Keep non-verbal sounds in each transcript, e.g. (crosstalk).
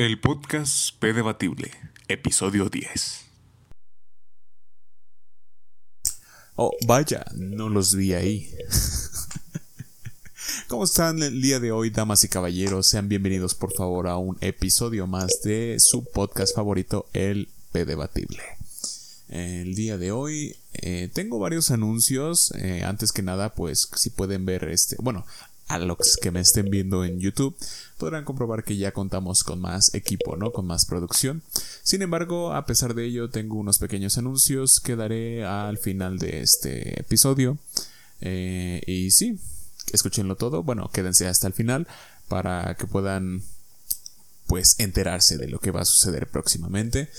El podcast P Debatible, episodio 10. Oh, vaya, no los vi ahí. ¿Cómo están el día de hoy, damas y caballeros? Sean bienvenidos, por favor, a un episodio más de su podcast favorito, El P Debatible. El día de hoy eh, tengo varios anuncios. Eh, antes que nada, pues si pueden ver este, bueno, a los que me estén viendo en YouTube, podrán comprobar que ya contamos con más equipo, ¿no? Con más producción. Sin embargo, a pesar de ello, tengo unos pequeños anuncios que daré al final de este episodio. Eh, y sí, escúchenlo todo. Bueno, quédense hasta el final para que puedan, pues, enterarse de lo que va a suceder próximamente.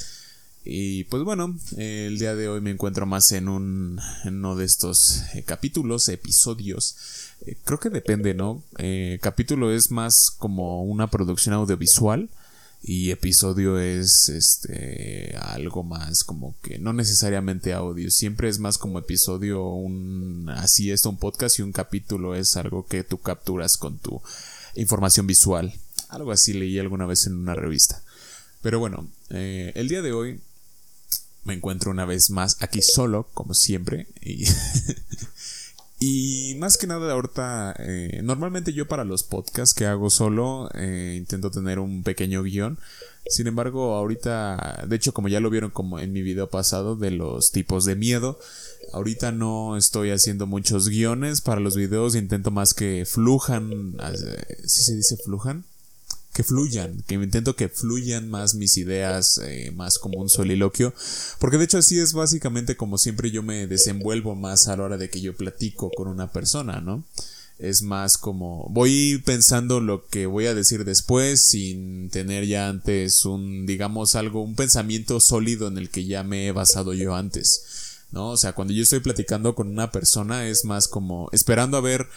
Y pues bueno, el día de hoy me encuentro más en, un, en uno de estos eh, capítulos, episodios. Eh, creo que depende, ¿no? Eh, capítulo es más como una producción audiovisual y episodio es este algo más como que no necesariamente audio, siempre es más como episodio un así es un podcast y un capítulo es algo que tú capturas con tu información visual. Algo así leí alguna vez en una revista. Pero bueno, el día de hoy me encuentro una vez más aquí solo, como siempre. Y, (laughs) y más que nada ahorita, eh, normalmente yo para los podcasts que hago solo, eh, intento tener un pequeño guion. Sin embargo, ahorita, de hecho, como ya lo vieron como en mi video pasado de los tipos de miedo, ahorita no estoy haciendo muchos guiones para los videos, intento más que flujan, ¿sí se dice flujan? Que fluyan, que intento que fluyan más mis ideas, eh, más como un soliloquio, porque de hecho así es básicamente como siempre yo me desenvuelvo más a la hora de que yo platico con una persona, ¿no? Es más como voy pensando lo que voy a decir después sin tener ya antes un, digamos, algo, un pensamiento sólido en el que ya me he basado yo antes. ¿no? O sea, cuando yo estoy platicando con una persona es más como esperando a ver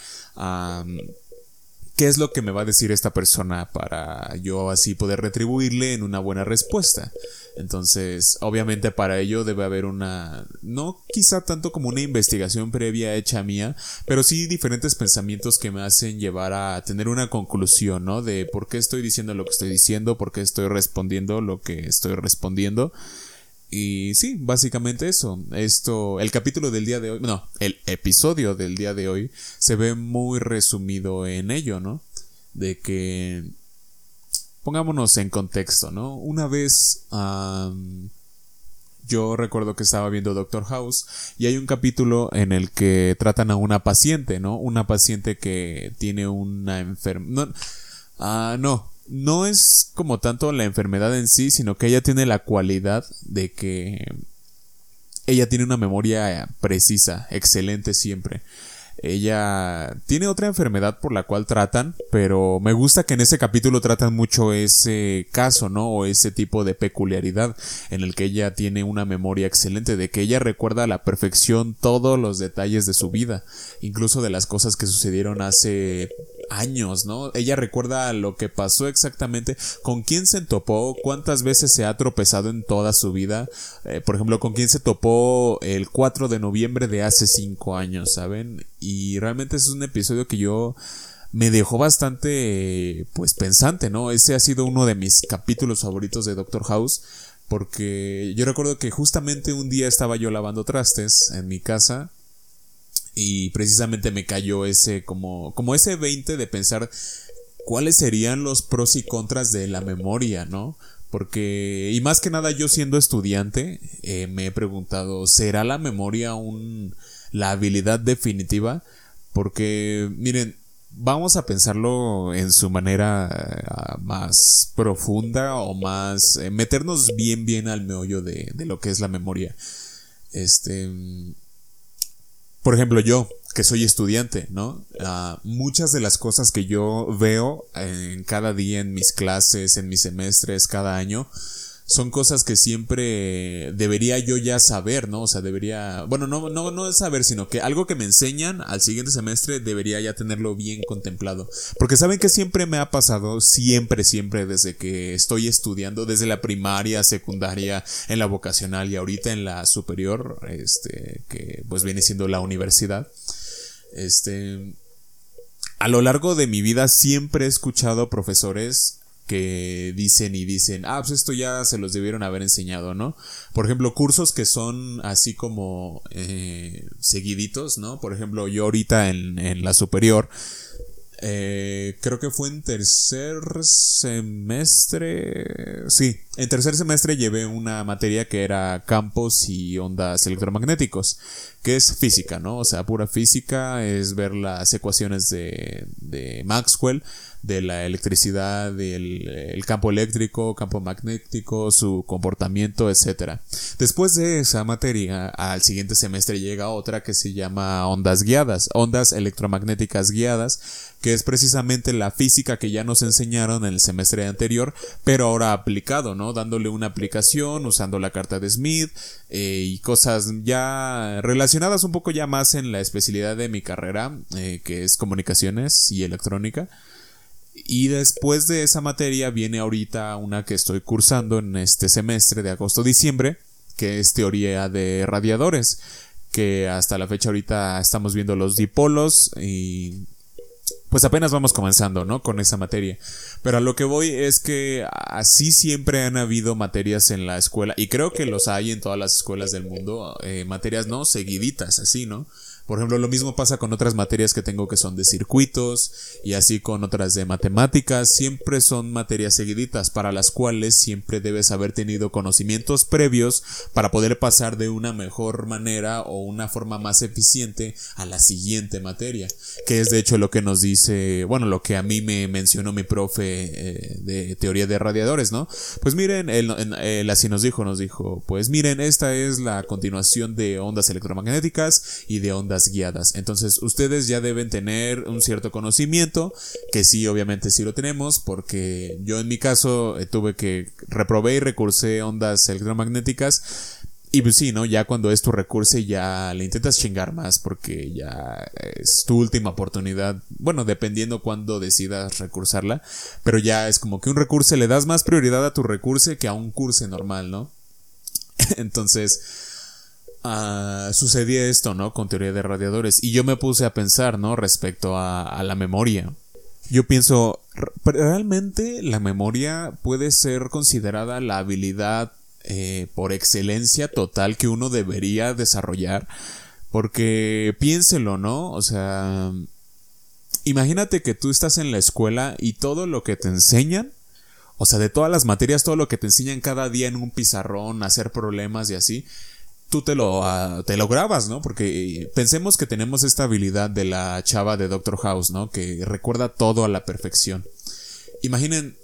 qué es lo que me va a decir esta persona para yo así poder retribuirle en una buena respuesta. Entonces, obviamente para ello debe haber una, no quizá tanto como una investigación previa hecha mía, pero sí diferentes pensamientos que me hacen llevar a tener una conclusión, ¿no? De por qué estoy diciendo lo que estoy diciendo, por qué estoy respondiendo lo que estoy respondiendo. Y sí, básicamente eso. Esto, el capítulo del día de hoy, no, el episodio del día de hoy se ve muy resumido en ello, ¿no? De que, pongámonos en contexto, ¿no? Una vez, yo recuerdo que estaba viendo Doctor House y hay un capítulo en el que tratan a una paciente, ¿no? Una paciente que tiene una enfermedad. No, ah, no, no es como tanto la enfermedad en sí, sino que ella tiene la cualidad de que ella tiene una memoria precisa, excelente siempre. Ella tiene otra enfermedad por la cual tratan, pero me gusta que en ese capítulo tratan mucho ese caso, ¿no? O ese tipo de peculiaridad en el que ella tiene una memoria excelente, de que ella recuerda a la perfección todos los detalles de su vida, incluso de las cosas que sucedieron hace años, ¿no? Ella recuerda lo que pasó exactamente, con quién se topó, cuántas veces se ha tropezado en toda su vida, eh, por ejemplo, con quién se topó el 4 de noviembre de hace 5 años, ¿saben? Y realmente es un episodio que yo me dejó bastante, pues, pensante, ¿no? Ese ha sido uno de mis capítulos favoritos de Doctor House. Porque yo recuerdo que justamente un día estaba yo lavando trastes en mi casa y precisamente me cayó ese como, como ese 20 de pensar cuáles serían los pros y contras de la memoria, ¿no? Porque, y más que nada yo siendo estudiante, eh, me he preguntado, ¿será la memoria un, la habilidad definitiva? Porque, miren, vamos a pensarlo en su manera ah, más profunda o más, eh, meternos bien, bien al meollo de, de lo que es la memoria. Este, por ejemplo, yo, que soy estudiante, ¿no? Ah, muchas de las cosas que yo veo en cada día en mis clases, en mis semestres, cada año, son cosas que siempre debería yo ya saber, ¿no? O sea, debería, bueno, no, no, no saber, sino que algo que me enseñan al siguiente semestre debería ya tenerlo bien contemplado. Porque saben que siempre me ha pasado, siempre, siempre, desde que estoy estudiando, desde la primaria, secundaria, en la vocacional y ahorita en la superior, este, que pues viene siendo la universidad. Este, a lo largo de mi vida siempre he escuchado profesores que dicen y dicen, ah, pues esto ya se los debieron haber enseñado, ¿no? Por ejemplo, cursos que son así como eh, seguiditos, ¿no? Por ejemplo, yo ahorita en, en la superior, eh, creo que fue en tercer semestre. Sí, en tercer semestre llevé una materia que era campos y ondas electromagnéticos, que es física, ¿no? O sea, pura física, es ver las ecuaciones de, Maxwell, de la electricidad, del el campo eléctrico, campo magnético, su comportamiento, etc. Después de esa materia, al siguiente semestre llega otra que se llama ondas guiadas, ondas electromagnéticas guiadas, que es precisamente la física que ya nos enseñaron en el semestre anterior, pero ahora aplicado, ¿no? Dándole una aplicación, usando la carta de Smith eh, y cosas ya relacionadas un poco ya más en la especialidad de mi carrera, eh, que es comunicaciones y electrónica. Y después de esa materia viene ahorita una que estoy cursando en este semestre de agosto-diciembre, que es teoría de radiadores, que hasta la fecha ahorita estamos viendo los dipolos y pues apenas vamos comenzando, ¿no? Con esa materia. Pero a lo que voy es que así siempre han habido materias en la escuela, y creo que los hay en todas las escuelas del mundo, eh, materias no seguiditas, así, ¿no? Por ejemplo, lo mismo pasa con otras materias que tengo que son de circuitos y así con otras de matemáticas. Siempre son materias seguiditas para las cuales siempre debes haber tenido conocimientos previos para poder pasar de una mejor manera o una forma más eficiente a la siguiente materia. Que es de hecho lo que nos dice, bueno, lo que a mí me mencionó mi profe eh, de teoría de radiadores, ¿no? Pues miren, él, él así nos dijo, nos dijo, pues miren, esta es la continuación de ondas electromagnéticas y de ondas guiadas. Entonces ustedes ya deben tener un cierto conocimiento, que sí, obviamente sí lo tenemos, porque yo en mi caso eh, tuve que reprobé y recursé ondas electromagnéticas. Y pues sí, ¿no? Ya cuando es tu recurso ya le intentas chingar más porque ya es tu última oportunidad. Bueno, dependiendo cuando decidas recursarla. Pero ya es como que un recurso le das más prioridad a tu recurso que a un curso normal, ¿no? (laughs) Entonces, Ah, sucedía esto, ¿no? Con teoría de radiadores. Y yo me puse a pensar, ¿no? Respecto a, la memoria. Yo pienso, ¿realmente la memoria puede ser considerada la habilidad eh, por excelencia total que uno debería desarrollar? Porque piénselo, ¿no? O sea, imagínate que tú estás en la escuela y todo lo que te enseñan, o sea, de todas las materias, todo lo que te enseñan cada día en un pizarrón, hacer problemas y así, tú te lo, ah, te lo grabas, ¿no? Porque pensemos que tenemos esta habilidad de la chava de Doctor House, ¿no? Que recuerda todo a la perfección. Imaginen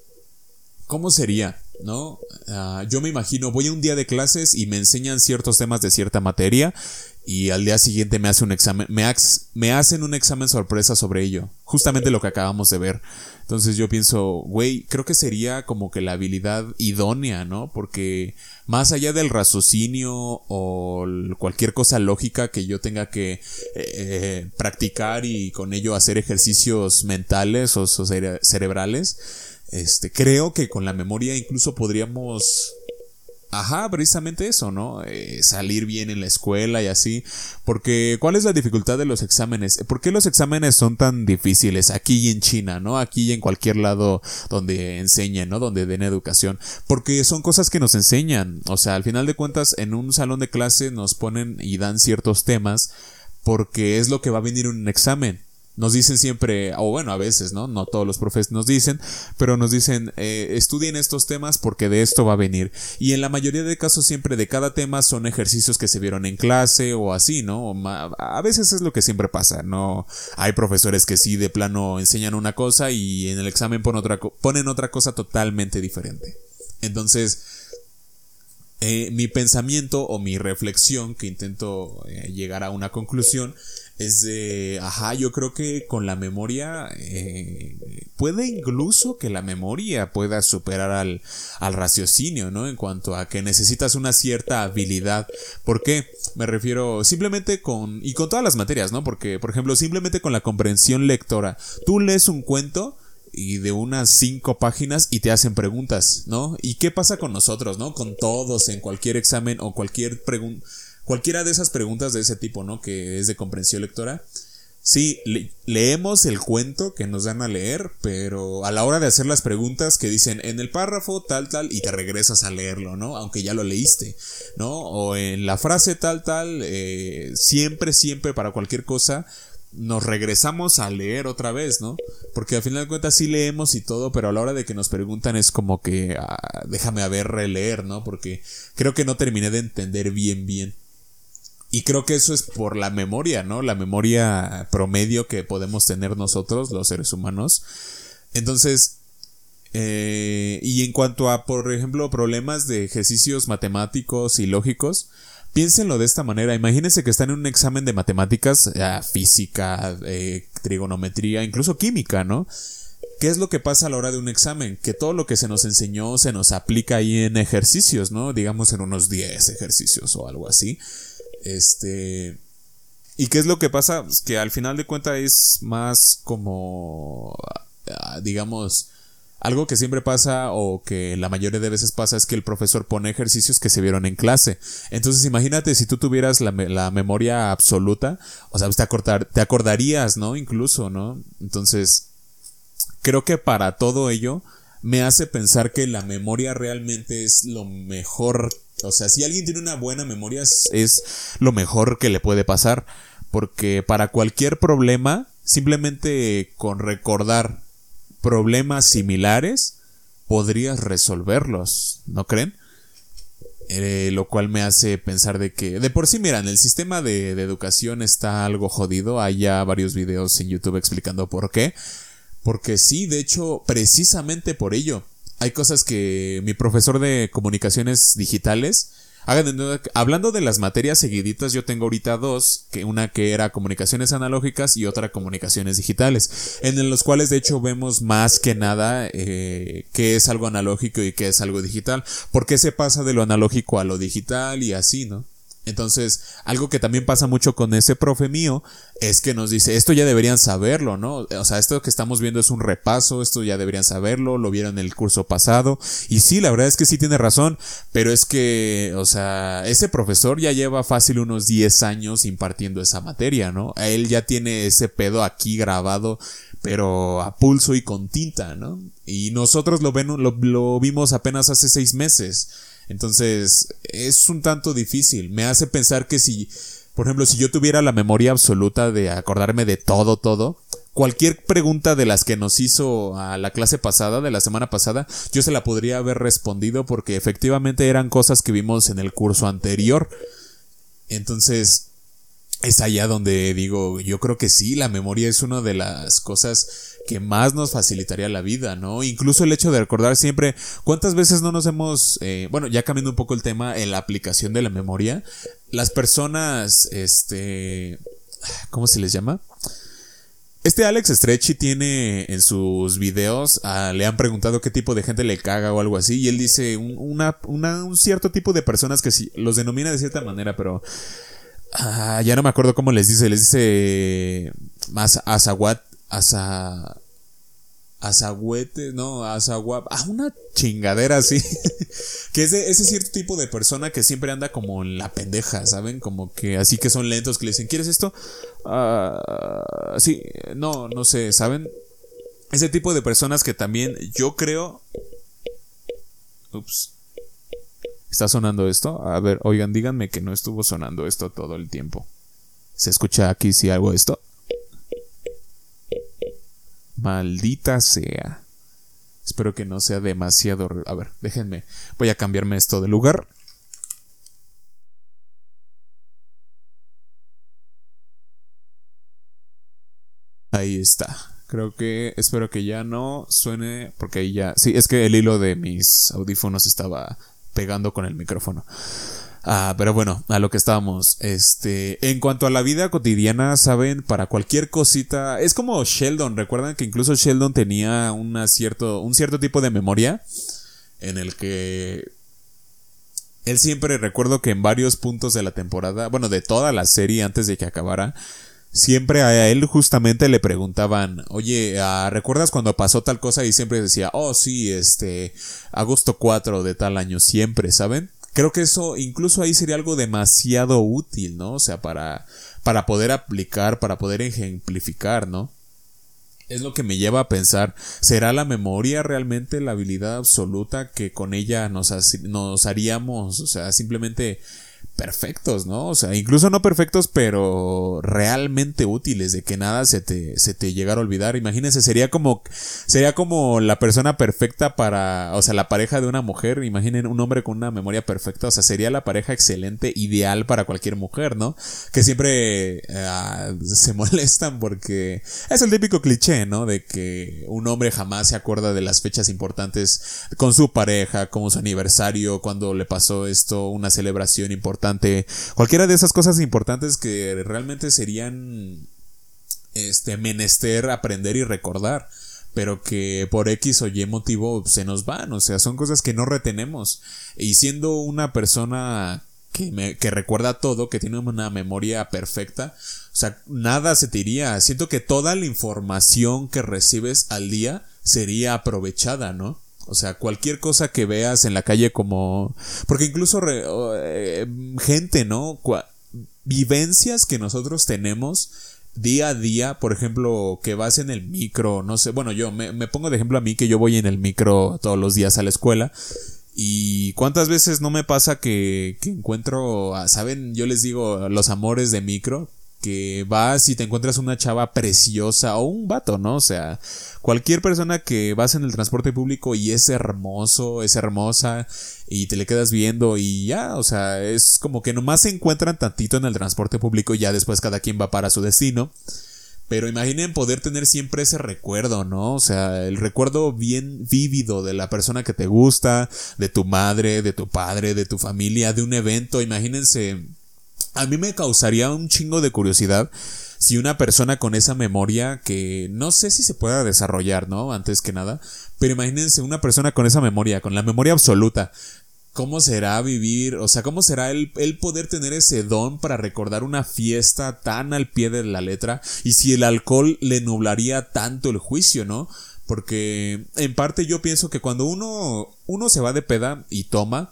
cómo sería, ¿no? Ah, yo me imagino, voy a un día de clases y me enseñan ciertos temas de cierta materia y al día siguiente me hace un examen, me, me hacen un examen sorpresa sobre ello. Justamente lo que acabamos de ver. Entonces yo pienso, güey, creo que sería como que la habilidad idónea, ¿no? Porque más allá del raciocinio o cualquier cosa lógica que yo tenga que eh, practicar y con ello hacer ejercicios mentales o cerebrales, este, creo que con la memoria incluso podríamos Ajá, precisamente eso, ¿no? Eh, salir bien en la escuela y así. Porque, ¿cuál es la dificultad de los exámenes? ¿Por qué los exámenes son tan difíciles aquí y en China, ¿no? Aquí y en cualquier lado donde enseñen, ¿no? Donde den educación. Porque son cosas que nos enseñan. O sea, al final de cuentas, en un salón de clase nos ponen y dan ciertos temas porque es lo que va a venir en un examen nos dicen siempre, o bueno, a veces, ¿no? No todos los profes nos dicen, pero nos dicen, eh, estudien estos temas porque de esto va a venir. Y en la mayoría de casos siempre de cada tema son ejercicios que se vieron en clase o así, ¿no? A veces es lo que siempre pasa, ¿no? Hay profesores que sí de plano enseñan una cosa y en el examen ponen otra, ponen otra cosa totalmente diferente. Entonces, eh, mi pensamiento o mi reflexión, que intento eh, llegar a una conclusión, es de, ajá, yo creo que con la memoria eh, puede incluso que la memoria pueda superar al, al, raciocinio, ¿no? En cuanto a que necesitas una cierta habilidad. ¿Por qué? Me refiero simplemente con, y con todas las materias, ¿no? Porque, por ejemplo, simplemente con la comprensión lectora, tú lees un cuento y de unas cinco páginas y te hacen preguntas, ¿no? ¿Y qué pasa con nosotros, ¿no? Con todos en cualquier examen o cualquier pregunta cualquiera de esas preguntas de ese tipo, ¿no? Que es de comprensión lectora. Sí, leemos el cuento que nos dan a leer, pero a la hora de hacer las preguntas que dicen en el párrafo tal tal y te regresas a leerlo, ¿no? Aunque ya lo leíste, ¿no? O en la frase tal tal, eh, siempre, siempre para cualquier cosa nos regresamos a leer otra vez, ¿no? Porque al final de cuentas sí leemos y todo, pero a la hora de que nos preguntan es como que ah, déjame a ver releer, ¿no? Porque creo que no terminé de entender bien bien. Y creo que eso es por la memoria, ¿no? La memoria promedio que podemos tener nosotros, los seres humanos. Entonces, eh, y en cuanto a, por ejemplo, problemas de ejercicios matemáticos y lógicos, piénsenlo de esta manera. Imagínense que están en un examen de matemáticas, física, eh, trigonometría, incluso química, ¿no? ¿Qué es lo que pasa a la hora de un examen? Que todo lo que se nos enseñó se nos aplica ahí en ejercicios, ¿no? Digamos en unos 10 ejercicios o algo así. Este. ¿Y qué es lo que pasa? Pues que al final de cuentas es más como. Ah, digamos. Algo que siempre pasa o que la mayoría de veces pasa es que el profesor pone ejercicios que se vieron en clase. Entonces imagínate si tú tuvieras la, memoria absoluta, o sea, te, te acordarías, ¿no? Incluso, ¿no? Entonces, creo que para todo ello me hace pensar que la memoria realmente es lo mejor o sea, si alguien tiene una buena memoria es, lo mejor que le puede pasar. Porque para cualquier problema, simplemente con recordar problemas similares, podrías resolverlos, ¿no creen? Eh, lo cual me hace pensar de que, de por sí, miran, el sistema de, de, educación está algo jodido. Hay ya varios videos en YouTube explicando por qué. Porque sí, de hecho, precisamente por ello hay cosas que mi profesor de comunicaciones digitales hablando de las materias seguiditas, yo tengo ahorita dos, que una que era comunicaciones analógicas y otra comunicaciones digitales, en los cuales de hecho vemos más que nada eh, qué es algo analógico y qué es algo digital, porque se pasa de lo analógico a lo digital y así, ¿no? Entonces, algo que también pasa mucho con ese profe mío es que nos dice, esto ya deberían saberlo, ¿no? O sea, esto que estamos viendo es un repaso, esto ya deberían saberlo, lo vieron en el curso pasado. Y sí, la verdad es que sí tiene razón, pero es que, o sea, ese profesor ya lleva fácil unos 10 años impartiendo esa materia, ¿no? Él ya tiene ese pedo aquí grabado pero a pulso y con tinta, ¿no? Y nosotros lo, ven, lo, lo vimos apenas hace seis meses. Entonces, es un tanto difícil. Me hace pensar que si, por ejemplo, si yo tuviera la memoria absoluta de acordarme de todo, todo, cualquier pregunta de las que nos hizo a la clase pasada, de la semana pasada, yo se la podría haber respondido porque efectivamente eran cosas que vimos en el curso anterior. Entonces, es allá donde digo, yo creo que sí, la memoria es una de las cosas que más nos facilitaría la vida, ¿no? Incluso el hecho de recordar siempre cuántas veces no nos hemos, eh, bueno, ya cambiando un poco el tema, en la aplicación de la memoria, las personas, este, ¿cómo se les llama? Este Alex Stretchy tiene en sus videos, ah, le han preguntado qué tipo de gente le caga o algo así, y él dice un, una, un cierto tipo de personas que sí, los denomina de cierta manera, pero Ah, ya no me acuerdo cómo les dice. Les dice. Más Azahuat. Asa. No, Azahuap. Ah, una chingadera así. (laughs) que es ese cierto tipo de persona que siempre anda como en la pendeja, ¿saben? Como que así que son lentos, que le dicen, ¿quieres esto? Ah, sí, no, no sé, ¿saben? Ese tipo de personas que también yo creo. Ups. ¿Está sonando esto? A ver, oigan, díganme que no estuvo sonando esto todo el tiempo. ¿Se escucha aquí si hago esto? Maldita sea. Espero que no sea demasiado... A ver, déjenme. Voy a cambiarme esto de lugar. Ahí está. Creo que espero que ya no suene porque ahí ya sí es que el hilo de mis audífonos estaba pegando con el micrófono. Ah, pero bueno, a lo que estábamos. Este, en cuanto a la vida cotidiana, saben, para cualquier cosita, es como Sheldon. Recuerdan que incluso Sheldon tenía una cierto, un cierto tipo de memoria en el que él siempre recuerdo que en varios puntos de la temporada, bueno, de toda la serie antes de que acabara, siempre a él justamente le preguntaban, oye, ah, ¿recuerdas cuando pasó tal cosa? Y siempre decía, oh sí, este, agosto 4 de tal año, siempre, ¿saben? Creo que eso incluso ahí sería algo demasiado útil, ¿no? O sea, para, para poder aplicar, para poder ejemplificar, ¿no? Es lo que me lleva a pensar, ¿será la memoria realmente la habilidad absoluta que con ella nos, nos haríamos, o sea, simplemente perfectos, ¿no? O sea, incluso no perfectos, pero realmente útiles, de que nada se te, se te llegara a olvidar. Imagínense, sería como, sería como la persona perfecta para, o sea, la pareja de una mujer. Imaginen un hombre con una memoria perfecta, o sea, sería la pareja excelente, ideal para cualquier mujer, ¿no? Que siempre eh, se (laughs) molestan porque es el típico cliché, ¿no? De que un hombre jamás se acuerda de las fechas importantes con su pareja, como su aniversario, cuando le pasó esto, una celebración importante Cualquiera de esas cosas importantes que realmente serían este menester aprender y recordar pero que por X o Y motivo se nos van, o sea, son cosas que no retenemos. Y siendo una persona que, me, que recuerda todo, que tiene una memoria perfecta, o sea, nada se te iría. Siento que toda la información que recibes al día sería aprovechada, ¿no? O sea, cualquier cosa que veas en la calle como... Porque incluso eh, gente, ¿no? vivencias que nosotros tenemos día a día, por ejemplo, que vas en el micro, no sé, bueno, yo me, me pongo de ejemplo a mí que yo voy en el micro todos los días a la escuela. Y cuántas veces no me pasa que, que encuentro, saben, yo les digo los amores de micro, que vas y te encuentras una chava preciosa o un vato, ¿no? O sea, cualquier persona que vas en el transporte público y es hermoso, es hermosa y te le quedas viendo y ya, o sea, es como que nomás se encuentran tantito en el transporte público y ya después cada quien va para su destino. Pero imaginen poder tener siempre ese recuerdo, ¿no? O sea, el recuerdo bien vívido de la persona que te gusta, de tu madre, de tu padre, de tu familia, de un evento. Imagínense a mí me causaría un chingo de curiosidad si una persona con esa memoria que no sé si se pueda desarrollar, ¿no? Antes que nada, pero imagínense una persona con esa memoria, con la memoria absoluta. ¿Cómo será vivir? O sea, ¿cómo será el, el poder tener ese don para recordar una fiesta tan al pie de la letra? Y si el alcohol le nublaría tanto el juicio, ¿no? Porque en parte yo pienso que cuando uno, uno se va de peda y toma,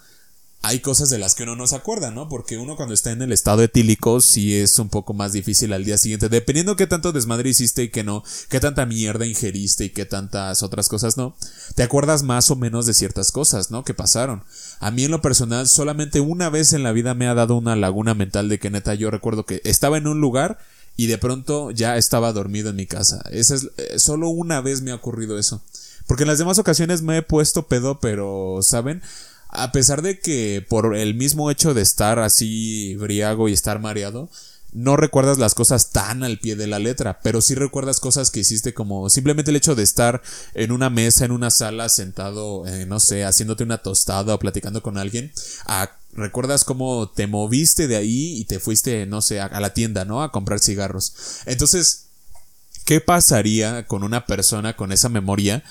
hay cosas de las que uno no se acuerda, ¿no? Porque uno cuando está en el estado etílico sí es un poco más difícil al día siguiente, dependiendo qué tanto desmadre hiciste y qué no, qué tanta mierda ingeriste y qué tantas otras cosas no, te acuerdas más o menos de ciertas cosas, ¿no? Que pasaron. A mí en lo personal solamente una vez en la vida me ha dado una laguna mental de que neta yo recuerdo que estaba en un lugar y de pronto ya estaba dormido en mi casa. Esa es, eh, solo una vez me ha ocurrido eso. Porque en las demás ocasiones me he puesto pedo, pero, ¿saben? A pesar de que por el mismo hecho de estar así briago y estar mareado, no recuerdas las cosas tan al pie de la letra, pero sí recuerdas cosas que hiciste como simplemente el hecho de estar en una mesa, en una sala, sentado, eh, no sé, haciéndote una tostada o platicando con alguien. recuerdas cómo te moviste de ahí y te fuiste, no sé, a la tienda, ¿no? A comprar cigarros. Entonces, ¿qué pasaría con una persona con esa memoria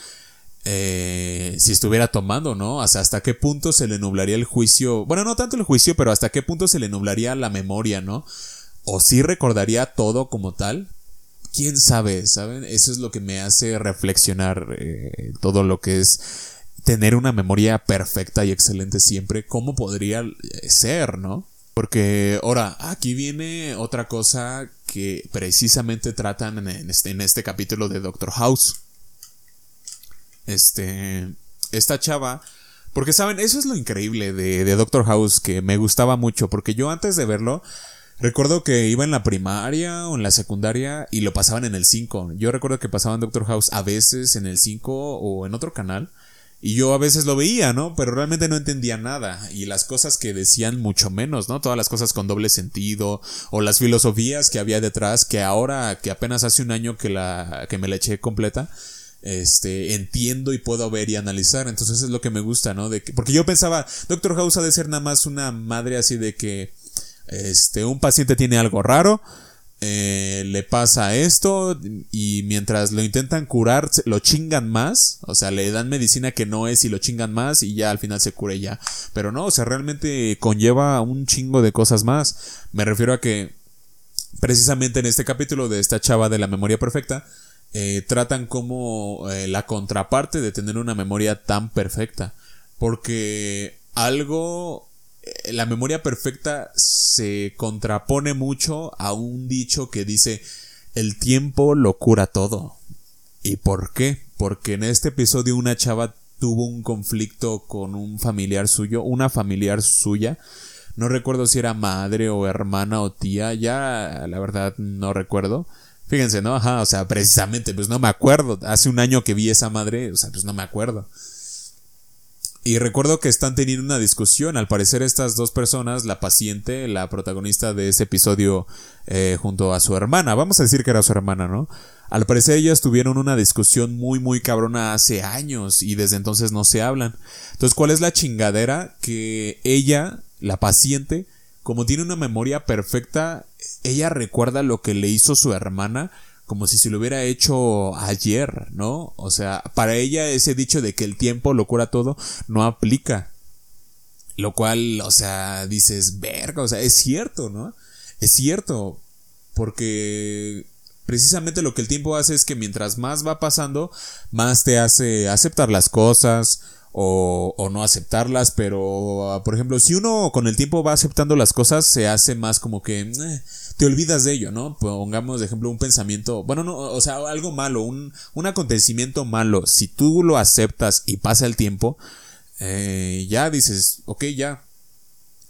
eh, si estuviera tomando, ¿no? O sea, hasta qué punto se le nublaría el juicio. Bueno, no tanto el juicio, pero hasta qué punto se le nublaría la memoria, ¿no? O si recordaría todo como tal. Quién sabe, ¿saben? Eso es lo que me hace reflexionar eh, todo lo que es tener una memoria perfecta y excelente siempre. ¿Cómo podría eh, ser, no? Porque ahora, aquí viene otra cosa que precisamente tratan en este, en este capítulo de Doctor House este, esta chava, porque saben, eso es lo increíble de, de Doctor House que me gustaba mucho, porque yo antes de verlo, Recuerdo que iba en la primaria o en la secundaria y lo pasaban en el 5. Yo recuerdo que pasaban Doctor House a veces en el 5 o en otro canal. Y yo a veces lo veía, ¿no? Pero realmente no entendía nada. Y las cosas que decían mucho menos, ¿no? Todas las cosas con doble sentido. O las filosofías que había detrás. Que ahora, que apenas hace un año que la, que me la eché completa este, entiendo y puedo ver y analizar. Entonces es lo que me gusta, ¿no? De que, porque yo pensaba, Doctor House ha de ser nada más una madre así de que, este, un paciente tiene algo raro, eh, le pasa esto y mientras lo intentan curar, lo chingan más, o sea, le dan medicina que no es y lo chingan más y ya al final se cure ya. Pero no, o sea, realmente conlleva un chingo de cosas más. Me refiero a que, precisamente en este capítulo de esta chava de la memoria perfecta, eh, tratan como eh, la contraparte de tener una memoria tan perfecta. Porque algo eh, la memoria perfecta se contrapone mucho a un dicho que dice el tiempo lo cura todo. ¿Y por qué? Porque en este episodio una chava tuvo un conflicto con un familiar suyo, una familiar suya. No recuerdo si era madre o hermana o tía, ya la verdad no recuerdo. Fíjense, ¿no? Ajá, o sea, precisamente, pues no me acuerdo. Hace un año que vi esa madre, o sea, pues no me acuerdo. Y recuerdo que están teniendo una discusión. Al parecer estas dos personas, la paciente, la protagonista de ese episodio, eh, junto a su hermana, vamos a decir que era su hermana, ¿no? Al parecer ellas tuvieron una discusión muy muy cabrona hace años y desde entonces no se hablan. Entonces, ¿cuál es la chingadera? Que ella, la paciente, como tiene una memoria perfecta, ella recuerda lo que le hizo su hermana como si se lo hubiera hecho ayer, ¿no? O sea, para ella ese dicho de que el tiempo lo cura todo no aplica. Lo cual, o sea, dices, verga, o sea, es cierto, ¿no? Es cierto, porque precisamente lo que el tiempo hace es que mientras más va pasando, más te hace aceptar las cosas, o, no aceptarlas, pero por ejemplo, si uno con el tiempo va aceptando las cosas, se hace más como que te olvidas de ello, ¿no? Pongamos de ejemplo un pensamiento, bueno, no, o sea, algo malo, un, un acontecimiento malo, si tú lo aceptas y pasa el tiempo, eh, ya dices, ok, ya,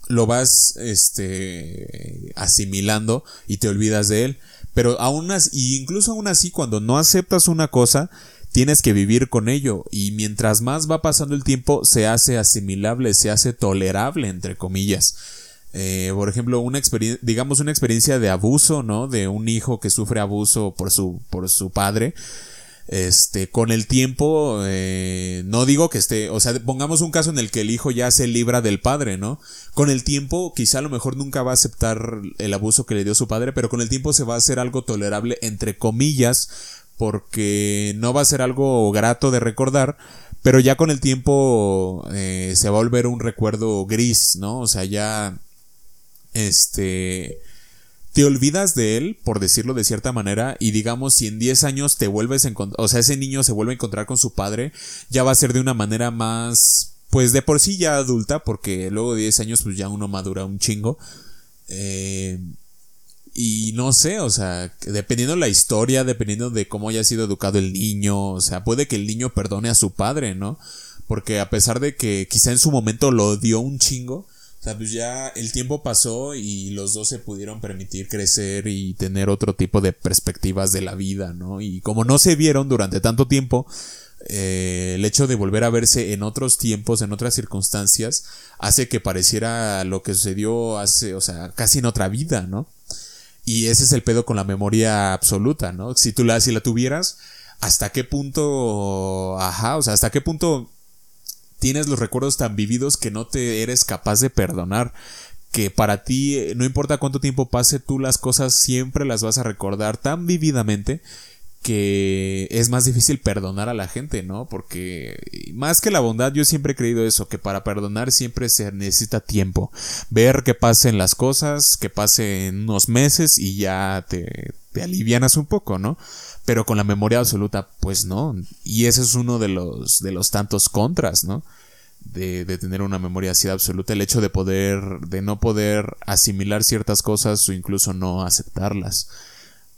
lo vas este asimilando y te olvidas de él pero aún así incluso aún así cuando no aceptas una cosa tienes que vivir con ello y mientras más va pasando el tiempo se hace asimilable, se hace tolerable, entre comillas. Eh, por ejemplo, una experiencia, digamos una experiencia de abuso, ¿no? De un hijo que sufre abuso por su, por su padre. Este, con el tiempo, eh, no digo que esté, o sea, pongamos un caso en el que el hijo ya se libra del padre, ¿no? Con el tiempo, quizá a lo mejor nunca va a aceptar el abuso que le dio su padre, pero con el tiempo se va a hacer algo tolerable, entre comillas, porque no va a ser algo grato de recordar, pero ya con el tiempo eh, se va a volver un recuerdo gris, ¿no? O sea, ya, este, te olvidas de él, por decirlo de cierta manera, y digamos, si en 10 años te vuelves a encontrar, o sea, ese niño se vuelve a encontrar con su padre, ya va a ser de una manera más, pues de por sí ya adulta, porque luego de 10 años pues ya uno madura un chingo. Eh, y no sé, o sea, dependiendo de la historia, dependiendo de cómo haya sido educado el niño, o sea, puede que el niño perdone a su padre, ¿no? Porque a pesar de que quizá en su momento lo dio un chingo, o sea, pues ya el tiempo pasó y los dos se pudieron permitir crecer y tener otro tipo de perspectivas de la vida, ¿no? Y como no se vieron durante tanto tiempo, eh, el hecho de volver a verse en otros tiempos, en otras circunstancias, hace que pareciera lo que sucedió hace, o sea, casi en otra vida, ¿no? Y ese es el pedo con la memoria absoluta, ¿no? Si tú la, si la tuvieras, ¿hasta qué punto, ajá, o sea, hasta qué punto tienes los recuerdos tan vividos que no te eres capaz de perdonar? Que para ti, no importa cuánto tiempo pase, tú las cosas siempre las vas a recordar tan vividamente que es más difícil perdonar a la gente, ¿no? Porque más que la bondad, yo siempre he creído eso, que para perdonar siempre se necesita tiempo. Ver que pasen las cosas, que pasen unos meses y ya te, te alivianas un poco, ¿no? Pero con la memoria absoluta, pues no. Y ese es uno de los, de los tantos contras, ¿no? De, de, tener una memoria así absoluta, el hecho de poder, de no poder asimilar ciertas cosas o incluso no aceptarlas.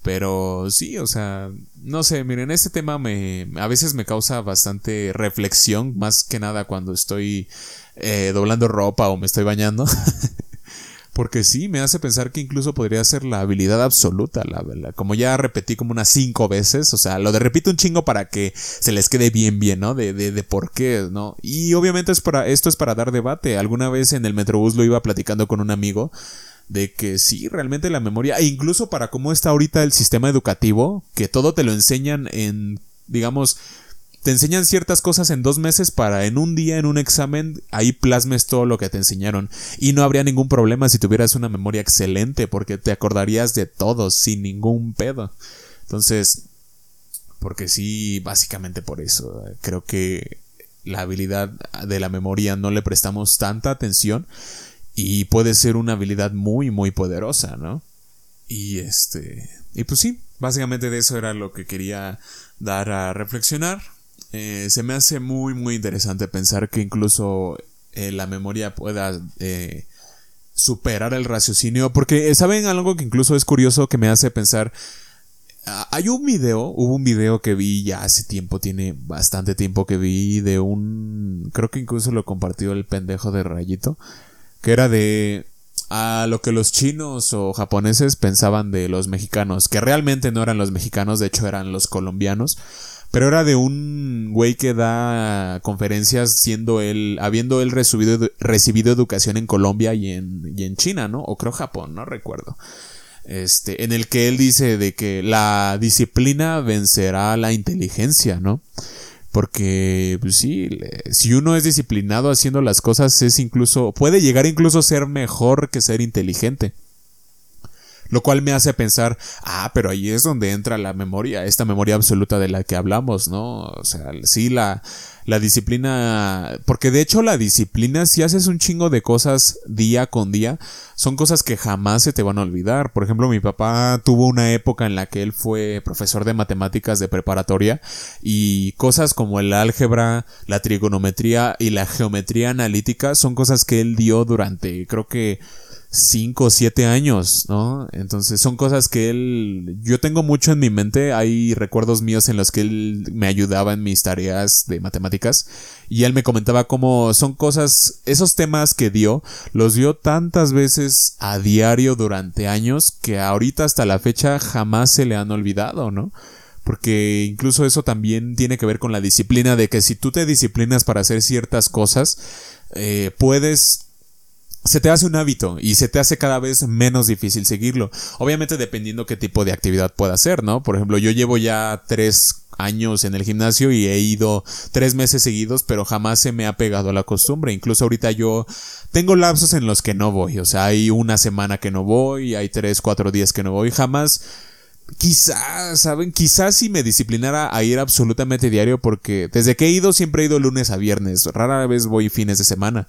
Pero sí, o sea, no sé, miren, este tema me a veces me causa bastante reflexión, más que nada cuando estoy eh, doblando ropa o me estoy bañando. (laughs) Porque sí, me hace pensar que incluso podría ser la habilidad absoluta, la, verdad. como ya repetí como unas cinco veces, o sea, lo de repito un chingo para que se les quede bien bien, ¿no? De, de, de por qué, ¿no? Y obviamente es para, esto es para dar debate. Alguna vez en el Metrobús lo iba platicando con un amigo de que sí, realmente la memoria, e incluso para cómo está ahorita el sistema educativo, que todo te lo enseñan en, digamos, te enseñan ciertas cosas en dos meses para en un día, en un examen, ahí plasmes todo lo que te enseñaron. Y no habría ningún problema si tuvieras una memoria excelente, porque te acordarías de todo sin ningún pedo. Entonces, porque sí, básicamente por eso, creo que la habilidad de la memoria no le prestamos tanta atención y puede ser una habilidad muy muy poderosa, ¿no? Y este y pues sí, básicamente de eso era lo que quería dar a reflexionar. Eh, se me hace muy muy interesante pensar que incluso eh, la memoria pueda eh, superar el raciocinio. Porque, ¿saben algo que incluso es curioso que me hace pensar? Ah, hay un video, hubo un video que vi ya hace tiempo, tiene bastante tiempo que vi de un, creo que incluso lo compartió el pendejo de Rayito, que era de a lo que los chinos o japoneses pensaban de los mexicanos, que realmente no eran los mexicanos, de hecho eran los colombianos, pero era de un güey que da conferencias siendo él, habiendo él recibido, educación en Colombia y en, y en China, ¿no? O creo Japón, no recuerdo. Este, en el que él dice de que la disciplina vencerá la inteligencia, ¿no? Porque, pues sí, si uno es disciplinado haciendo las cosas, es incluso, puede llegar incluso a ser mejor que ser inteligente. Lo cual me hace pensar, ah, pero ahí es donde entra la memoria, esta memoria absoluta de la que hablamos, ¿no? O sea, sí, la, la disciplina, porque de hecho la disciplina, si haces un chingo de cosas día con día, son cosas que jamás se te van a olvidar. Por ejemplo, mi papá tuvo una época en la que él fue profesor de matemáticas de preparatoria y cosas como el álgebra, la trigonometría y la geometría analítica son cosas que él dio durante, creo que 5 o 7 años, ¿no? Entonces son cosas que él, yo tengo mucho en mi mente, hay recuerdos míos en los que él me ayudaba en mis tareas de matemáticas y él me comentaba cómo son cosas, esos temas que dio, los dio tantas veces a diario durante años que ahorita hasta la fecha jamás se le han olvidado, ¿no? Porque incluso eso también tiene que ver con la disciplina de que si tú te disciplinas para hacer ciertas cosas, eh, puedes se te hace un hábito y se te hace cada vez menos difícil seguirlo. Obviamente dependiendo qué tipo de actividad pueda hacer, ¿no? Por ejemplo, yo llevo ya tres años en el gimnasio y he ido tres meses seguidos, pero jamás se me ha pegado la costumbre. Incluso ahorita yo tengo lapsos en los que no voy. O sea, hay una semana que no voy, hay tres, cuatro días que no voy. Jamás Quizás, ¿saben? Quizás si me disciplinara a ir absolutamente diario porque desde que he ido siempre he ido lunes a viernes, rara vez voy fines de semana.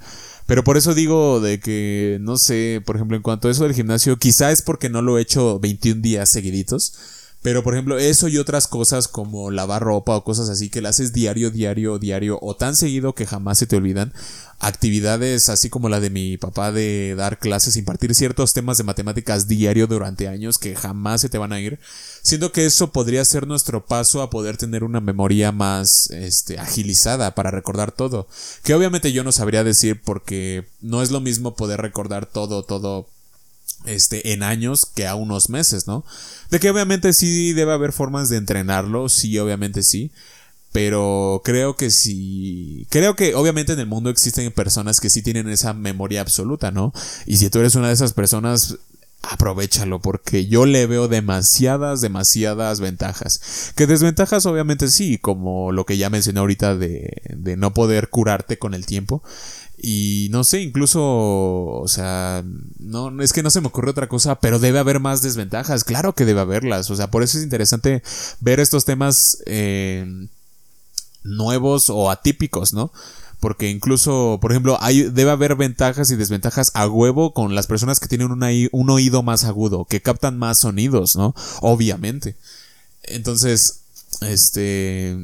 Pero por eso digo de que, no sé, por ejemplo, en cuanto a eso del gimnasio, quizá es porque no lo he hecho 21 días seguiditos. Pero por ejemplo, eso y otras cosas como lavar ropa o cosas así que las haces diario, diario, diario o tan seguido que jamás se te olvidan. Actividades así como la de mi papá de dar clases, impartir ciertos temas de matemáticas diario durante años que jamás se te van a ir. Siendo que eso podría ser nuestro paso a poder tener una memoria más este, agilizada para recordar todo. Que obviamente yo no sabría decir porque no es lo mismo poder recordar todo, todo este, en años que a unos meses, ¿no? De que obviamente sí debe haber formas de entrenarlo, sí, obviamente sí. Pero creo que sí. Creo que obviamente en el mundo existen personas que sí tienen esa memoria absoluta, ¿no? Y si tú eres una de esas personas, aprovechalo porque yo le veo demasiadas, demasiadas ventajas. Que desventajas obviamente sí, como lo que ya mencioné ahorita de, de no poder curarte con el tiempo. Y no sé, incluso, o sea, no, es que no se me ocurre otra cosa, pero debe haber más desventajas. Claro que debe haberlas. O sea, por eso es interesante ver estos temas eh, nuevos o atípicos, ¿no? Porque incluso, por ejemplo, hay, debe haber ventajas y desventajas a huevo con las personas que tienen un oído más agudo, que captan más sonidos, ¿no? Obviamente. Entonces, este,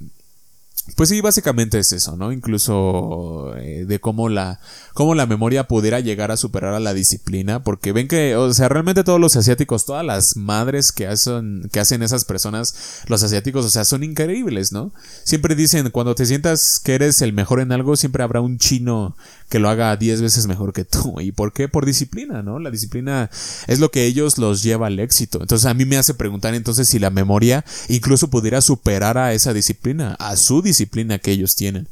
pues sí, básicamente es eso, ¿no? Incluso eh, de cómo la, cómo la memoria pudiera llegar a superar a la disciplina, porque ven que, o sea, realmente todos los asiáticos, todas las madres que hacen, que hacen esas personas, los asiáticos, o sea, son increíbles, ¿no? Siempre dicen, cuando te sientas que eres el mejor en algo, siempre habrá un chino que lo haga diez veces mejor que tú. ¿Y por qué? Por disciplina, ¿no? La disciplina es lo que ellos los lleva al éxito. Entonces a mí me hace preguntar entonces si la memoria incluso pudiera superar a esa disciplina, a su disciplina que ellos tienen.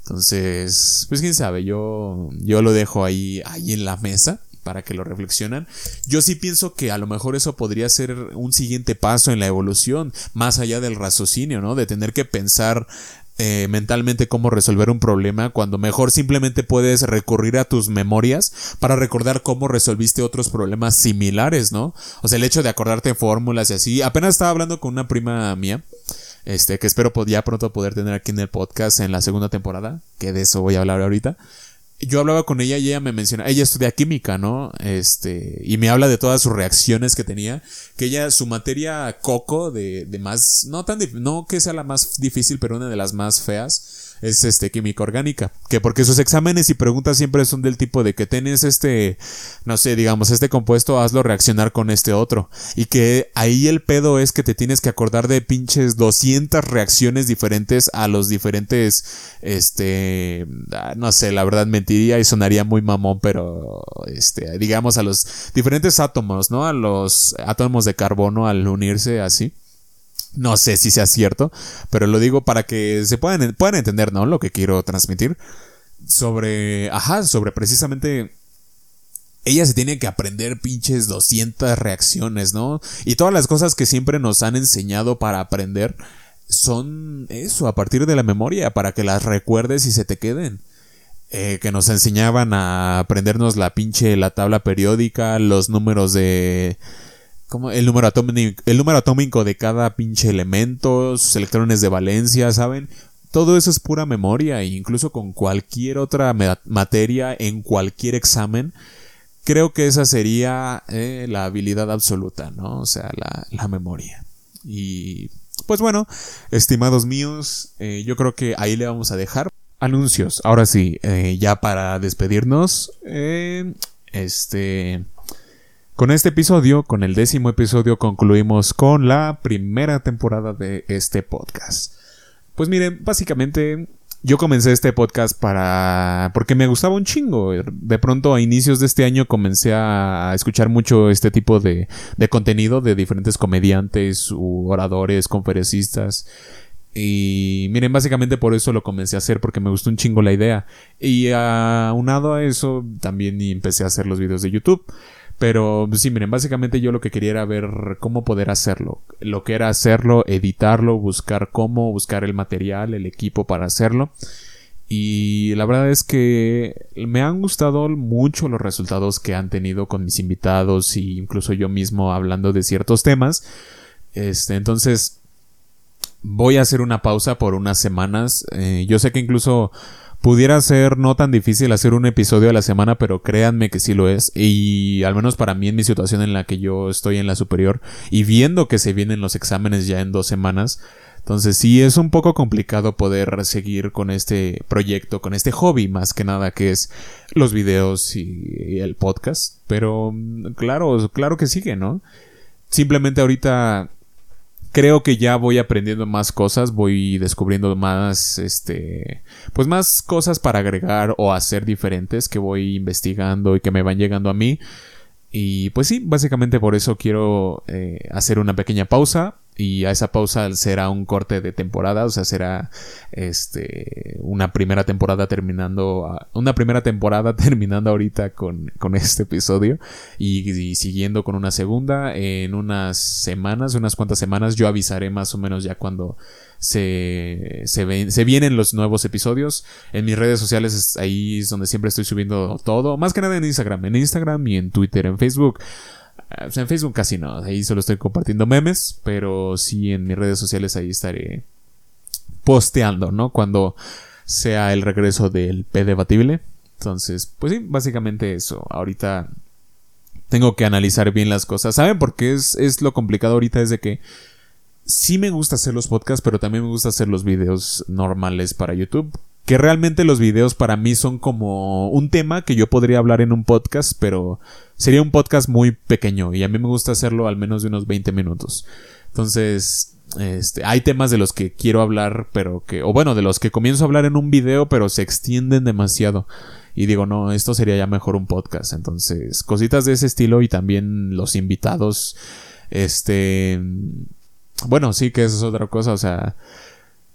Entonces, pues quién sabe, yo, yo lo dejo ahí, ahí en la mesa para que lo reflexionan. Yo sí pienso que a lo mejor eso podría ser un siguiente paso en la evolución, más allá del raciocinio, ¿no? De tener que pensar eh, mentalmente cómo resolver un problema cuando mejor simplemente puedes recurrir a tus memorias para recordar cómo resolviste otros problemas similares, ¿no? O sea, el hecho de acordarte fórmulas y así. Apenas estaba hablando con una prima mía, este, que espero ya pronto poder tener aquí en el podcast en la segunda temporada, que de eso voy a hablar ahorita yo hablaba con ella y ella me menciona, ella estudia química, ¿no? Este, y me habla de todas sus reacciones que tenía, que ella, su materia coco de, de más, no tan, no que sea la más difícil, pero una de las más feas, es este química orgánica, que porque sus exámenes y preguntas siempre son del tipo de que tienes este, no sé, digamos, este compuesto, hazlo reaccionar con este otro, y que ahí el pedo es que te tienes que acordar de pinches 200 reacciones diferentes a los diferentes, este, ah, no sé, la verdad mentiría y sonaría muy mamón, pero, este, digamos, a los diferentes átomos, ¿no? A los átomos de carbono al unirse así. No sé si sea cierto, pero lo digo para que se puedan, puedan entender, ¿no? Lo que quiero transmitir. Sobre, ajá, sobre precisamente ella se tiene que aprender pinches 200 reacciones, ¿no? Y todas las cosas que siempre nos han enseñado para aprender son eso, a partir de la memoria, para que las recuerdes y se te queden. Eh, que nos enseñaban a aprendernos la pinche, la tabla periódica, los números de como el número atómico, el número atómico de cada pinche elemento, sus electrones de valencia, ¿saben? Todo eso es pura memoria e incluso con cualquier otra materia en cualquier examen, creo que esa sería eh, la habilidad absoluta, ¿no? O sea, la, memoria. Y pues bueno, estimados míos, eh, yo creo que ahí le vamos a dejar. Anuncios. Ahora sí, eh, ya para despedirnos, este... Con este episodio, con el décimo episodio, concluimos con la primera temporada de este podcast. Pues miren, básicamente yo comencé este podcast para... porque me gustaba un chingo. De pronto a inicios de este año comencé a escuchar mucho este tipo de, de contenido de diferentes comediantes, oradores, conferencistas. Y miren, básicamente por eso lo comencé a hacer, porque me gustó un chingo la idea. Y aunado a eso, también empecé a hacer los videos de YouTube. Pero pues, sí, miren, básicamente yo lo que quería era ver cómo poder hacerlo. Lo que era hacerlo, editarlo, buscar cómo, buscar el material, el equipo para hacerlo. Y la verdad es que me han gustado mucho los resultados que han tenido con mis invitados e incluso yo mismo hablando de ciertos temas. Este, entonces voy a hacer una pausa por unas semanas. Eh, yo sé que incluso pudiera ser no tan difícil hacer un episodio a la semana, pero créanme que sí lo es. Y al menos para mí en mi situación en la que yo estoy en la superior y viendo que se vienen los exámenes ya en dos semanas, entonces sí es un poco complicado poder seguir con este proyecto, con este hobby más que nada que es los videos y el podcast. Pero mm, claro, claro que sigue, ¿no? Simplemente ahorita creo que ya voy aprendiendo más cosas, voy descubriendo más, este, pues más cosas para agregar o hacer diferentes que voy investigando y que me van llegando a mí. Y pues sí, básicamente por eso quiero eh, hacer una pequeña pausa y a esa pausa será un corte de temporada, o sea, será este una primera temporada terminando una primera temporada (laughs) terminando ahorita con, con este episodio y, siguiendo con una segunda en unas semanas, unas cuantas semanas yo avisaré más o menos ya cuando se, se, ven, se vienen los nuevos episodios. En mis redes sociales ahí es donde siempre estoy subiendo todo, más que nada en Instagram, en Instagram y en Twitter, en Facebook. Ah, en Facebook casi no, ahí solo estoy compartiendo memes, pero sí en mis redes sociales ahí estaré posteando, ¿no? Cuando sea el regreso del P debatible. Entonces, pues sí, básicamente eso. Ahorita tengo que analizar bien las cosas. ¿Saben por qué es, es lo complicado ahorita? Es de que sí me gusta hacer los podcasts, pero también me gusta hacer los videos normales para YouTube que realmente los videos para mí son como un tema que yo podría hablar en un podcast, pero sería un podcast muy pequeño y a mí me gusta hacerlo al menos de unos 20 minutos. Entonces, este, hay temas de los que quiero hablar, pero que, o bueno, de los que comienzo a hablar en un video, pero se extienden demasiado. Y digo, no, esto sería ya mejor un podcast. Entonces, cositas de ese estilo y también los invitados, este, bueno, sí que eso es otra cosa, o sea,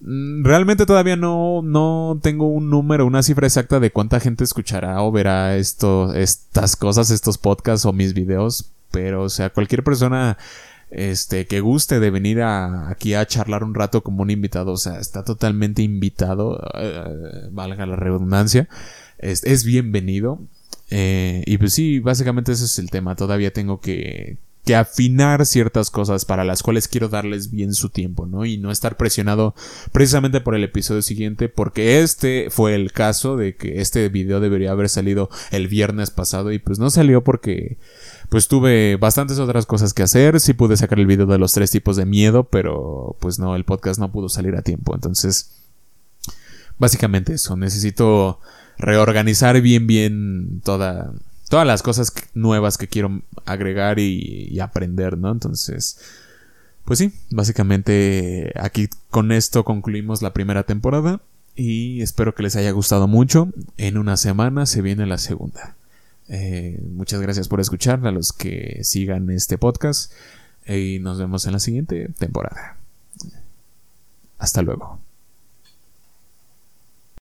realmente todavía no, no tengo un número, una cifra exacta de cuánta gente escuchará o verá esto, estas cosas, estos podcasts o mis videos. Pero, o sea, cualquier persona este, que guste de venir aquí a charlar un rato como un invitado, o sea, está totalmente invitado, eh, valga la redundancia, es, es bienvenido. Eh, y pues sí, básicamente ese es el tema. Todavía tengo que, que afinar ciertas cosas para las cuales quiero darles bien su tiempo, ¿no? Y no estar presionado precisamente por el episodio siguiente, porque este fue el caso de que este video debería haber salido el viernes pasado y pues no salió porque pues tuve bastantes otras cosas que hacer, sí pude sacar el video de los tres tipos de miedo, pero pues no, el podcast no pudo salir a tiempo, entonces básicamente eso. Necesito reorganizar bien, bien toda, todas las cosas nuevas que quiero agregar y, aprender, ¿no? Entonces, pues sí, básicamente aquí con esto concluimos la primera temporada y espero que les haya gustado mucho. En una semana se viene la segunda. Eh, muchas gracias por escuchar a los que sigan este podcast y nos vemos en la siguiente temporada. Hasta luego.